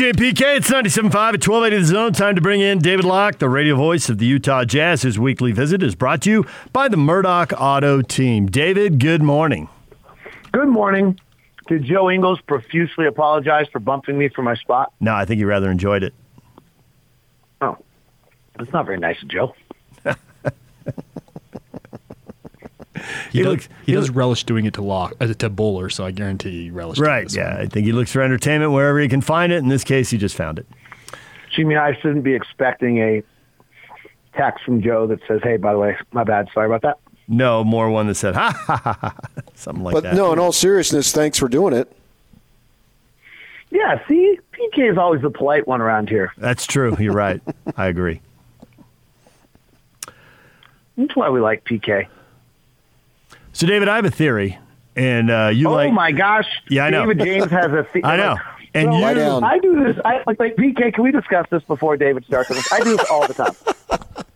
DJ PK, it's 97.5 at 1280 The Zone. Time to bring in David Locke, the radio voice of the Utah Jazz. His weekly visit is brought to you by the Murdoch Auto Team. David, good morning. Good morning. Did Joe Ingles profusely apologize for bumping me for my spot? No, I think he rather enjoyed it. Oh, that's not very nice of Joe. He, He does, looks- he he does look- relish doing it to Locke, uh, to Bowler, so I guarantee he relished it Right, this yeah. one. I think he looks for entertainment wherever he can find it. In this case, he just found it. So you mean I shouldn't be expecting a text from Joe that says, "Hey, by the way, my bad. Sorry about that." No, more one that said, ha, ha, ha, ha, something like But that. no, in all seriousness, thanks for doing it. Yeah. See, PK is always the polite one around here. That's true. You're right. I agree. That's why we like PK. So, David, I have a theory, and uh, you oh like. my gosh. Yeah, I know. David James has a. The- I know. And So, you- down. I do this. I like, like PK. Can we discuss this before David starts? I do this all the time.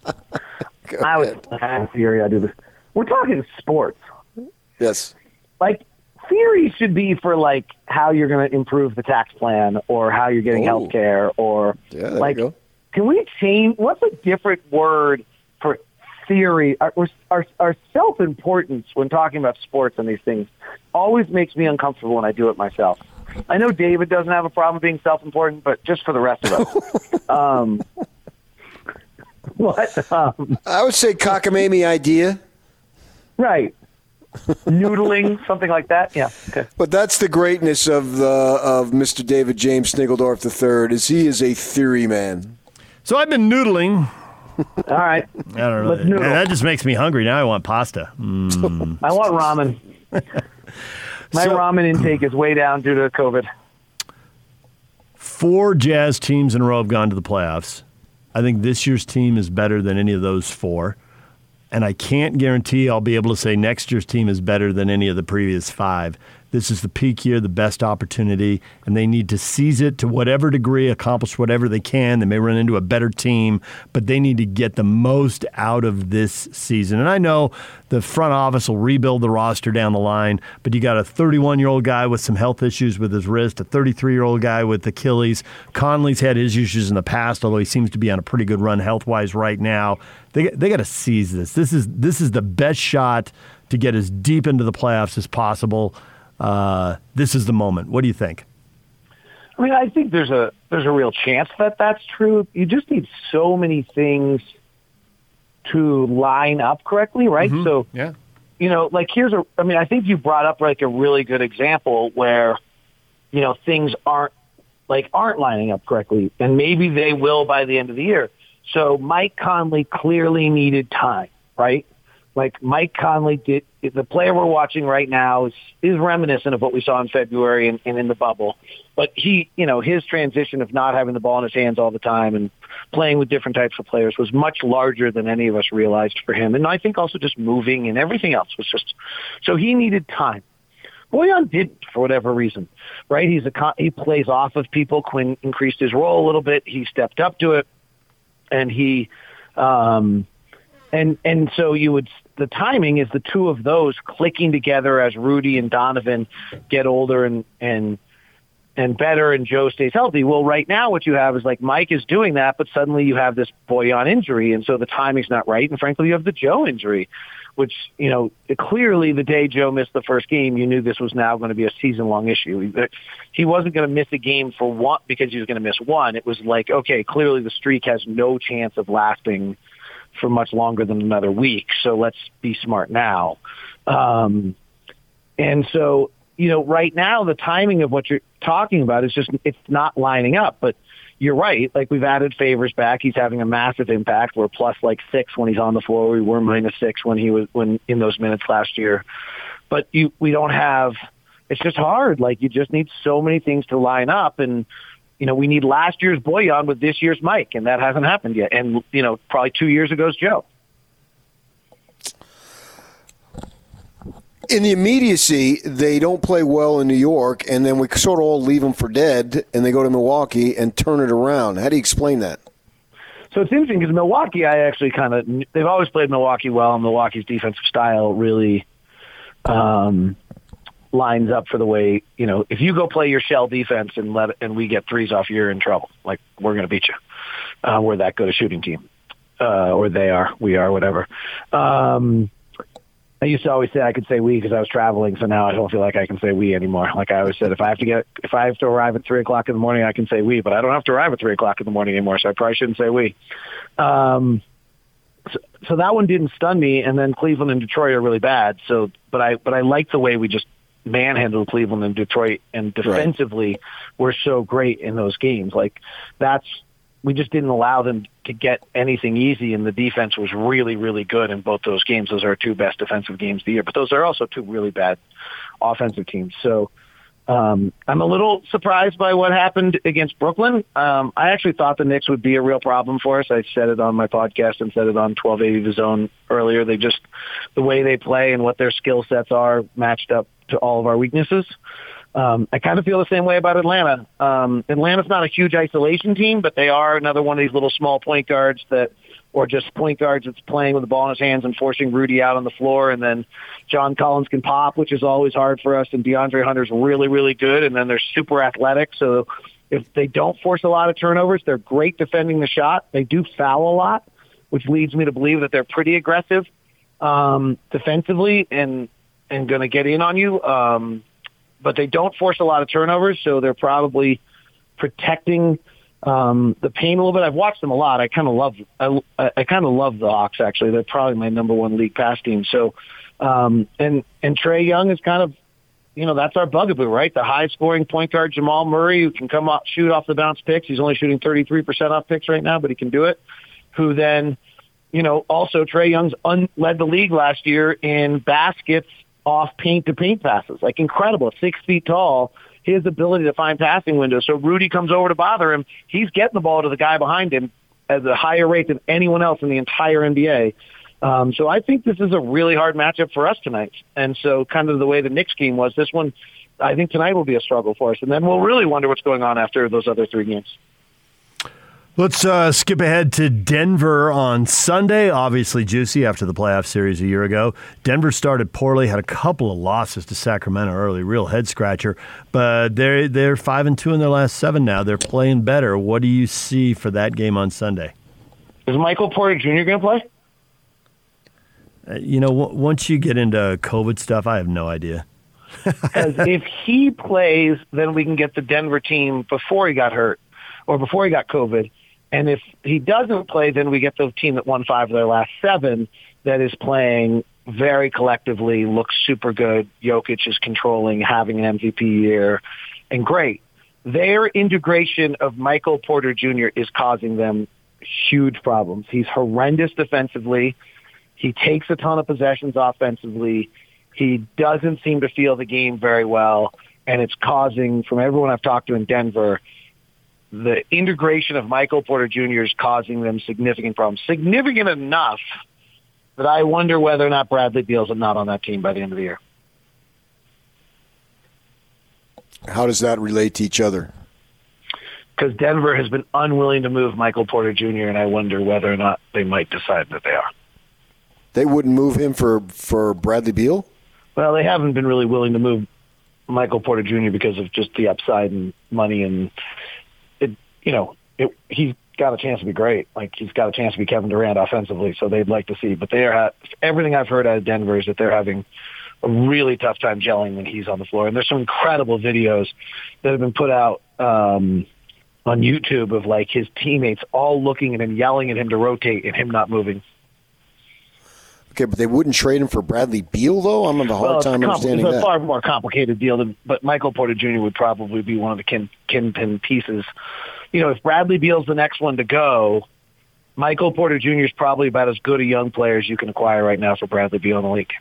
I was I have a theory. I do this. We're talking sports. Yes. like theory should be for like how you're going to improve the tax plan or how you're getting Oh. health care or Yeah, like can we change what's a different word for theory our, our, our self-importance when talking about sports and these things always makes me uncomfortable when i do it myself i know david doesn't have a problem being self-important but just for the rest of us um, what um, I would say cockamamie idea, right noodling something like that yeah okay but that's the greatness of the of Mr. David James Sniggledorf III. Is he is a theory man. So, I've been noodling. All right I don't know. Let's noodle. That just makes me hungry. Now I want pasta. Mm. I want ramen. My So- ramen intake is way down due to COVID. Four Jazz teams in a row have gone to the playoffs. I think this year's team is better than any of those four. And I can't guarantee I'll be able to say next year's team is better than any of the previous five. This is the peak year, the best opportunity, and they need to seize it to whatever degree, accomplish whatever they can. They may run into a better team, but they need to get the most out of this season. And I know the front office will rebuild the roster down the line, but you got a 31 year old guy with some health issues with his wrist, a 33 year old guy with Achilles. Conley's had his issues in the past, although he seems to be on a pretty good run health wise right now. They, they got to seize this. This is this is the best shot to get as deep into the playoffs as possible. Uh, this is the moment. What do you think? I mean, I think there's a there's a real chance that that's true. You just need so many things to line up correctly, right? So, Yeah. you know, like here's a. I mean, I think you brought up like a really good example where, you know, things aren't like aren't lining up correctly, and maybe they will by the end of the year. So Mike Conley clearly needed time, right? Like Mike Conley did. The player we're watching right now is is reminiscent of what we saw in February and, and in the bubble. But he, you know, his transition of not having the ball in his hands all the time and playing with different types of players was much larger than any of us realized for him. And I think also just moving and everything else was just so he needed time. Boyan didn't for whatever reason, right? He's a he plays off of people. Quinn increased his role a little bit. He stepped up to it, and he, um, and and so you would the timing is the two of those clicking together as Rudy and Donovan get older and and and better and Joe stays healthy. Well, right now what you have is like Mike is doing that, but suddenly you have this Boyan injury, and so the timing's not right. And frankly, you have the Joe injury, which you know clearly the day Joe missed the first game, you knew this was now going to be a season long issue. He wasn't going to miss a game for one because he was going to miss one. It was like okay, clearly the streak has no chance of lasting for much longer than another week. So let's be smart now. Um, and so, you know, right now the timing of what you're talking about is just it's not lining up. But you're right. Like we've added Favors back. He's having a massive impact. We're plus like six when he's on the floor. We were minus six when he was when in those minutes last year. But you we don't have it's just hard. Like you just need so many things to line up and you know, we need last year's Boyan with this year's Mike, and that hasn't happened yet. And you know, probably two years ago's Joe. In the immediacy, they don't play well in New York, and then we sort of all leave them for dead, and they go to Milwaukee and turn it around. How do you explain that? So it's interesting because Milwaukee, I actually kind of they've always played Milwaukee well, and Milwaukee's defensive style really um, lines up for the way you know. If you go play your shell defense and let and we get threes off, you're in trouble. Like we're going to beat you. Uh, we're that good a shooting team, uh, or they are. We are. Whatever. Um, I used to always say I could say we because I was traveling, so now I don't feel like I can say we anymore. Like I always said, if I have to get, if I have to arrive at three o'clock in the morning, I can say we, but I don't have to arrive at three o'clock in the morning anymore, so I probably shouldn't say we. Um, so, so that one didn't stun me, and then Cleveland and Detroit are really bad. So, but I, but I like the way we just manhandled Cleveland and Detroit, and defensively right. we're so great in those games. Like that's we just didn't allow them to get anything easy, and the defense was really, really good in both those games. Those are our two best defensive games of the year, but those are also two really bad offensive teams. So um, I'm a little surprised by what happened against Brooklyn. Um, I actually thought the Knicks would be a real problem for us. I said it on my podcast and said it on 1280 The Zone earlier. They just the way they play and what their skill sets are matched up to all of our weaknesses. Um, I kind of feel the same way about Atlanta. Um, Atlanta's not a huge isolation team, but they are another one of these little small point guards that, or just point guards that's playing with the ball in his hands and forcing Rudy out on the floor. And then John Collins can pop, which is always hard for us. And DeAndre Hunter's really, really good. And then they're super athletic. So if they don't force a lot of turnovers, they're great defending the shot. They do foul a lot, which leads me to believe that they're pretty aggressive um, defensively and and going to get in on you. Um, but they don't force a lot of turnovers, so they're probably protecting um, the paint a little bit. I've watched them a lot. I kind of love I, I kind of love the Hawks. Actually, they're probably my number one league pass team. So, um, and and Trae Young is kind of you know that's our bugaboo, right? The high scoring point guard Jamal Murray who can come out shoot off the bounce picks. He's only shooting thirty three percent off picks right now, but he can do it. Who then, you know, also Trae Young's un- led the league last year in baskets off paint to paint passes. Like incredible, six feet tall. His ability to find passing windows. So Rudy comes over to bother him. He's getting the ball to the guy behind him at a higher rate than anyone else in the entire NBA. Um, so I think this is a really hard matchup for us tonight. And so kind of the way the Knicks game was, this one, I think tonight will be a struggle for us. And then we'll really wonder what's going on after those other three games. Let's uh, skip ahead to Denver on Sunday. Obviously, juicy after the playoff series a year ago. Denver started poorly, had a couple of losses to Sacramento early, real head scratcher. But they're they're five and two in their last seven now. They're playing better. What do you see for that game on Sunday? Is Michael Porter Jr. going to play? Uh, you know, w- once you get into COVID stuff, I have no idea. Because if he plays, then we can get the Denver team before he got hurt or before he got COVID and if he doesn't play, then we get the team that won five of their last seven that is playing very collectively, looks super good. Jokic is controlling, having an MVP year, and great. Their integration of Michael Porter Jr. is causing them huge problems. He's horrendous defensively. He takes a ton of possessions offensively. He doesn't seem to feel the game very well, and it's causing, from everyone I've talked to in Denver, the integration of Michael Porter Jr. is causing them significant problems. Significant enough that I wonder whether or not Bradley Beal's not on that team by the end of the year. How does that relate to each other? Because Denver has been unwilling to move Michael Porter Jr., and I wonder whether or not they might decide that they are. They wouldn't move him for, for Bradley Beal? Well, they haven't been really willing to move Michael Porter Jr. because of just the upside and money and you know, it, he's got a chance to be great. Like he's got a chance to be Kevin Durant offensively. So they'd like to see, but they are everything I've heard out of Denver is that they're having a really tough time gelling when he's on the floor. And there's some incredible videos that have been put out um, on YouTube of like his teammates all looking at him, yelling at him to rotate, and him not moving. Okay, but they wouldn't trade him for Bradley Beal, though. I'm having a hard well, time compl- understanding it's a that. far more complicated deal than, but Michael Porter Jr. would probably be one of the kin, kinpin pieces you know, if Bradley Beal's the next one to go, Michael Porter Jr. is probably about as good a young player as you can acquire right now for Bradley Beal in the league.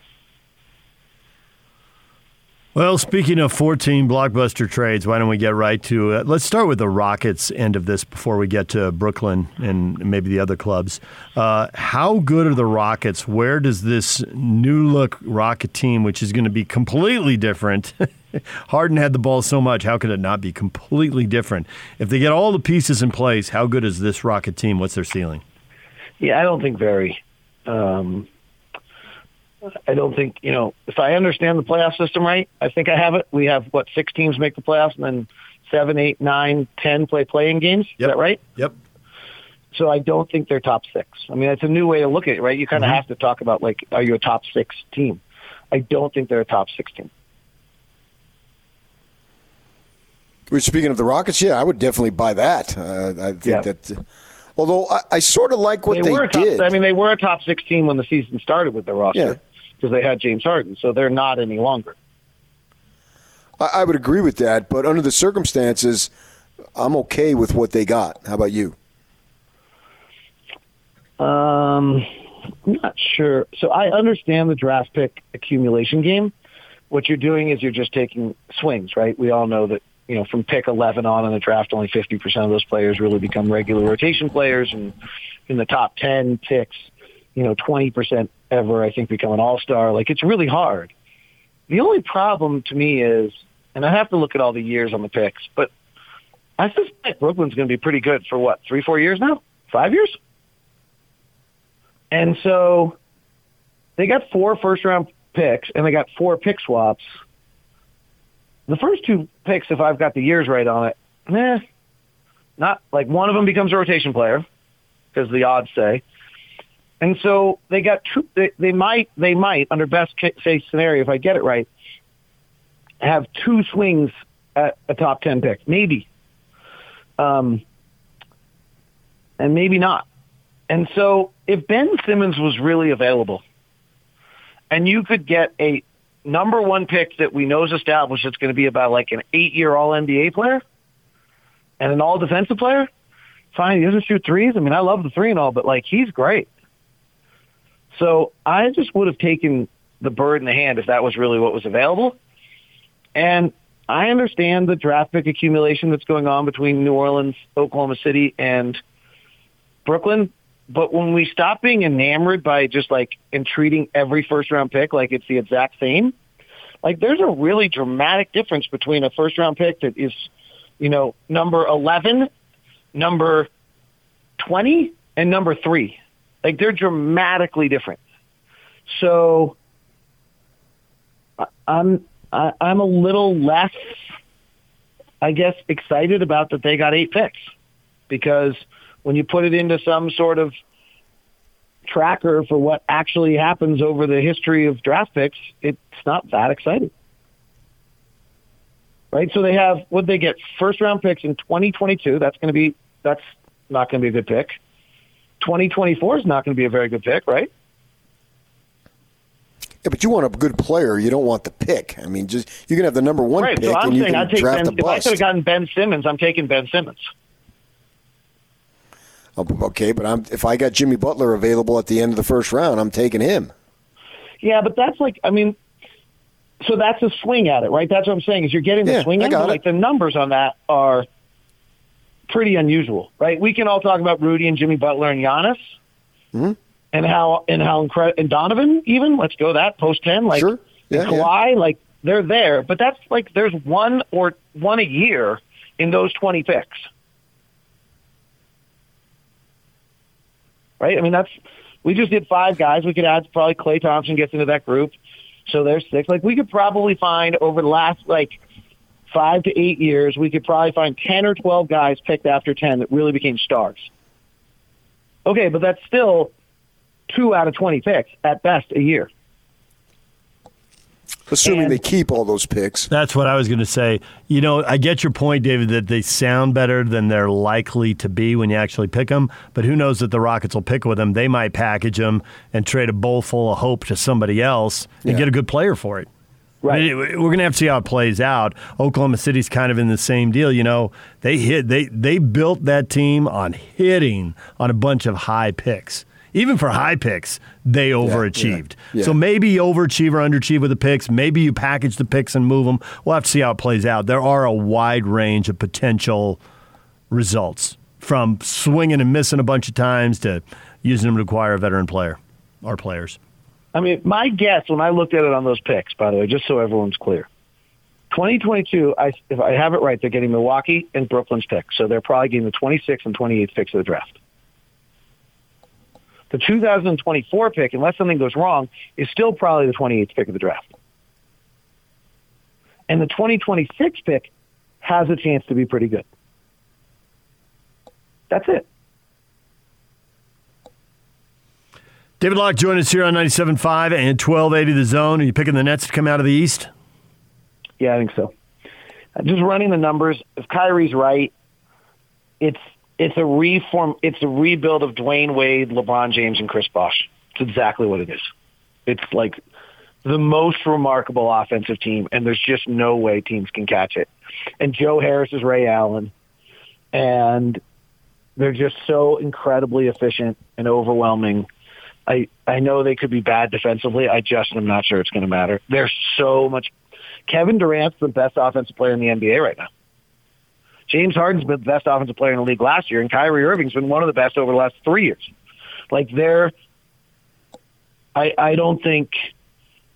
Well, speaking of 14 blockbuster trades, why don't we get right to it? Let's start with the Rockets end of this before we get to Brooklyn and maybe the other clubs. Uh, how good are the Rockets? Where does this new look Rocket team, which is going to be completely different, Harden had the ball so much, how could it not be completely different? If they get all the pieces in place, how good is this Rocket team? What's their ceiling? Yeah, I don't think very. Um, I don't think you know if I understand the playoff system right. I think I have it. We have what six teams make the playoffs, and then seven, eight, nine, ten play playing games. Yep. Is that right? Yep. So I don't think they're top six. I mean, it's a new way to look at it, right? You kind of have to talk about like, are you a top six team? I don't think they're a top six team. We're speaking of the Rockets. Yeah, I would definitely buy that. Uh, I think Yeah. that. although I, I sort of like what they, top, did. I mean, they were a top six team when the season started with their roster because they had James Harden. So they're not any longer. I, I would agree with that, but under the circumstances, I'm okay with what they got. How about you? Um, I'm not sure. So I understand the draft pick accumulation game. What you're doing is you're just taking swings, right? We all know that, you know, from pick 11 on in the draft, only 50% of those players really become regular rotation players. And in the top 10 picks, you know, 20% ever, I think, become an all-star. Like, it's really hard. The only problem to me is, and I have to look at all the years on the picks, but I suspect Brooklyn's going to be pretty good for what, three, four years now? Five years? And so they got four first round picks and they got four pick swaps. The first two picks, if I've got the years right on it, eh, not like one of them becomes a rotation player because the odds say. And so they got two, they, they might, they might under best case scenario, if I get it right, have two swings at a top 10 pick, maybe. Um, and maybe not. And so if Ben Simmons was really available and you could get a number one pick that we know is established, it's going to be about like an eight year all NBA player and an all defensive player, fine. He doesn't shoot threes. I mean, I love the three and all, but like he's great. So I just would have taken the bird in the hand if that was really what was available. And I understand the draft pick accumulation that's going on between New Orleans, Oklahoma City, and Brooklyn. But when we stop being enamored by just like and treating every first round pick like it's the exact same, like there's a really dramatic difference between a first round pick that is, you know, number 11, number 20, and number three. Like they're dramatically different. So I'm I, I'm a little less, I guess, excited about that they got eight picks because when you put it into some sort of tracker for what actually happens over the history of draft picks, it's not that exciting. Right? So they have what they get first round picks in 2022. That's going to be that's not going to be a good pick. 2024 is not going to be a very good pick, right? Yeah, but you want a good player. You don't want the pick. I mean, just you can have the number one right. pick So I'm and you saying can I'd take draft Ben. If I could have gotten Ben Simmons, I'm taking Ben Simmons. Okay, but I'm, if I got Jimmy Butler available at the end of the first round, I'm taking him. Yeah, but that's like I mean, so that's a swing at it, right? That's what I'm saying is you're getting the Yeah, swing at it. Like the numbers on that are pretty unusual, right? We can all talk about Rudy and Jimmy Butler and Giannis, Mm-hmm. and how and how incredible and Donovan even. Let's go that post ten, like Sure. Yeah, Kawhi, like they're there, but that's like there's one or one a year in those 20 picks. Right? I mean, that's we just did five guys. We could add probably Klay Thompson gets into that group. So there's six. Like we could probably find over the last like five to eight years, we could probably find 10 or 12 guys picked after 10 that really became stars. Okay, but that's still two out of 20 picks at best a year. Assuming And- they keep all those picks. That's what I was going to say. You know, I get your point, David, that they sound better than they're likely to be when you actually pick them. But who knows that the Rockets will pick with them? They might package them and trade a bowl full of hope to somebody else and Yeah. get a good player for it. Right. We're going to have to see how it plays out. Oklahoma City's kind of in the same deal. You know, they hit they they built that team on hitting on a bunch of high picks. Even for high picks, they overachieved. yeah, yeah. So maybe you overachieve or underachieve with the picks. Maybe you package the picks and move them. We'll have to see how it plays out. There are a wide range of potential results from swinging and missing a bunch of times to using them to acquire a veteran player or players. I mean, my guess when I looked at it on those picks, by the way, just so everyone's clear, 2022, I, if I have it right, they're getting Milwaukee and Brooklyn's picks. So they're probably getting the 26th and 28th picks of the draft. The 2024 pick, unless something goes wrong, is still probably the 28th pick of the draft. And the 2026 pick has a chance to be pretty good. That's it. David Locke joined us here on 97.5 and 1280 The Zone. Are you picking the Nets to come out of the East? Yeah, I think so. Just running the numbers, if Kyrie's right, it's it's a reform, it's a rebuild of Dwyane Wade, LeBron James, and Chris Bosh. It's exactly what it is. It's like the most remarkable offensive team, and there's just no way teams can catch it. And Joe Harris is Ray Allen, and they're just so incredibly efficient and overwhelming. I I know they could be bad defensively. I just am not sure it's going to matter. They're so much. Kevin Durant's the best offensive player in the NBA right now. James Harden's been the best offensive player in the league last year, and Kyrie Irving's been one of the best over the last three years. Like they're, I I don't think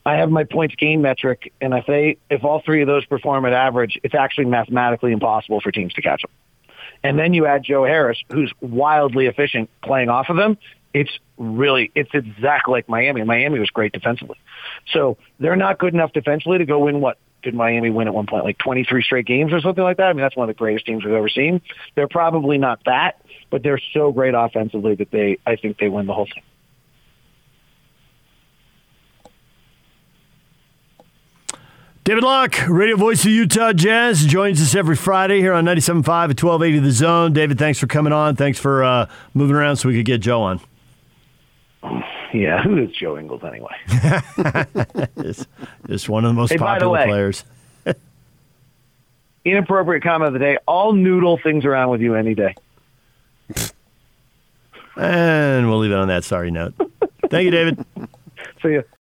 I have my points game metric, and if they if all three of those perform at average, it's actually mathematically impossible for teams to catch them. And then you add Joe Harris, who's wildly efficient playing off of them. It's really it's exactly like Miami. Miami was great defensively, so they're not good enough defensively to go win what did Miami win at one point, like 23 straight games or something like that? I mean, that's one of the greatest teams we've ever seen. They're probably not that, but they're so great offensively that they, I think they win the whole thing. David Locke, radio voice of Utah Jazz, joins us every Friday here on 97.5 at 1280 The Zone. David, thanks for coming on. Thanks for uh, moving around so we could get Joe on. Yeah, who is Joe Ingles anyway? just, just one of the most Hey, by the popular way- players. Inappropriate comment of the day. I'll noodle things around with you any day. And we'll leave it on that sorry note. Thank you, David. See you.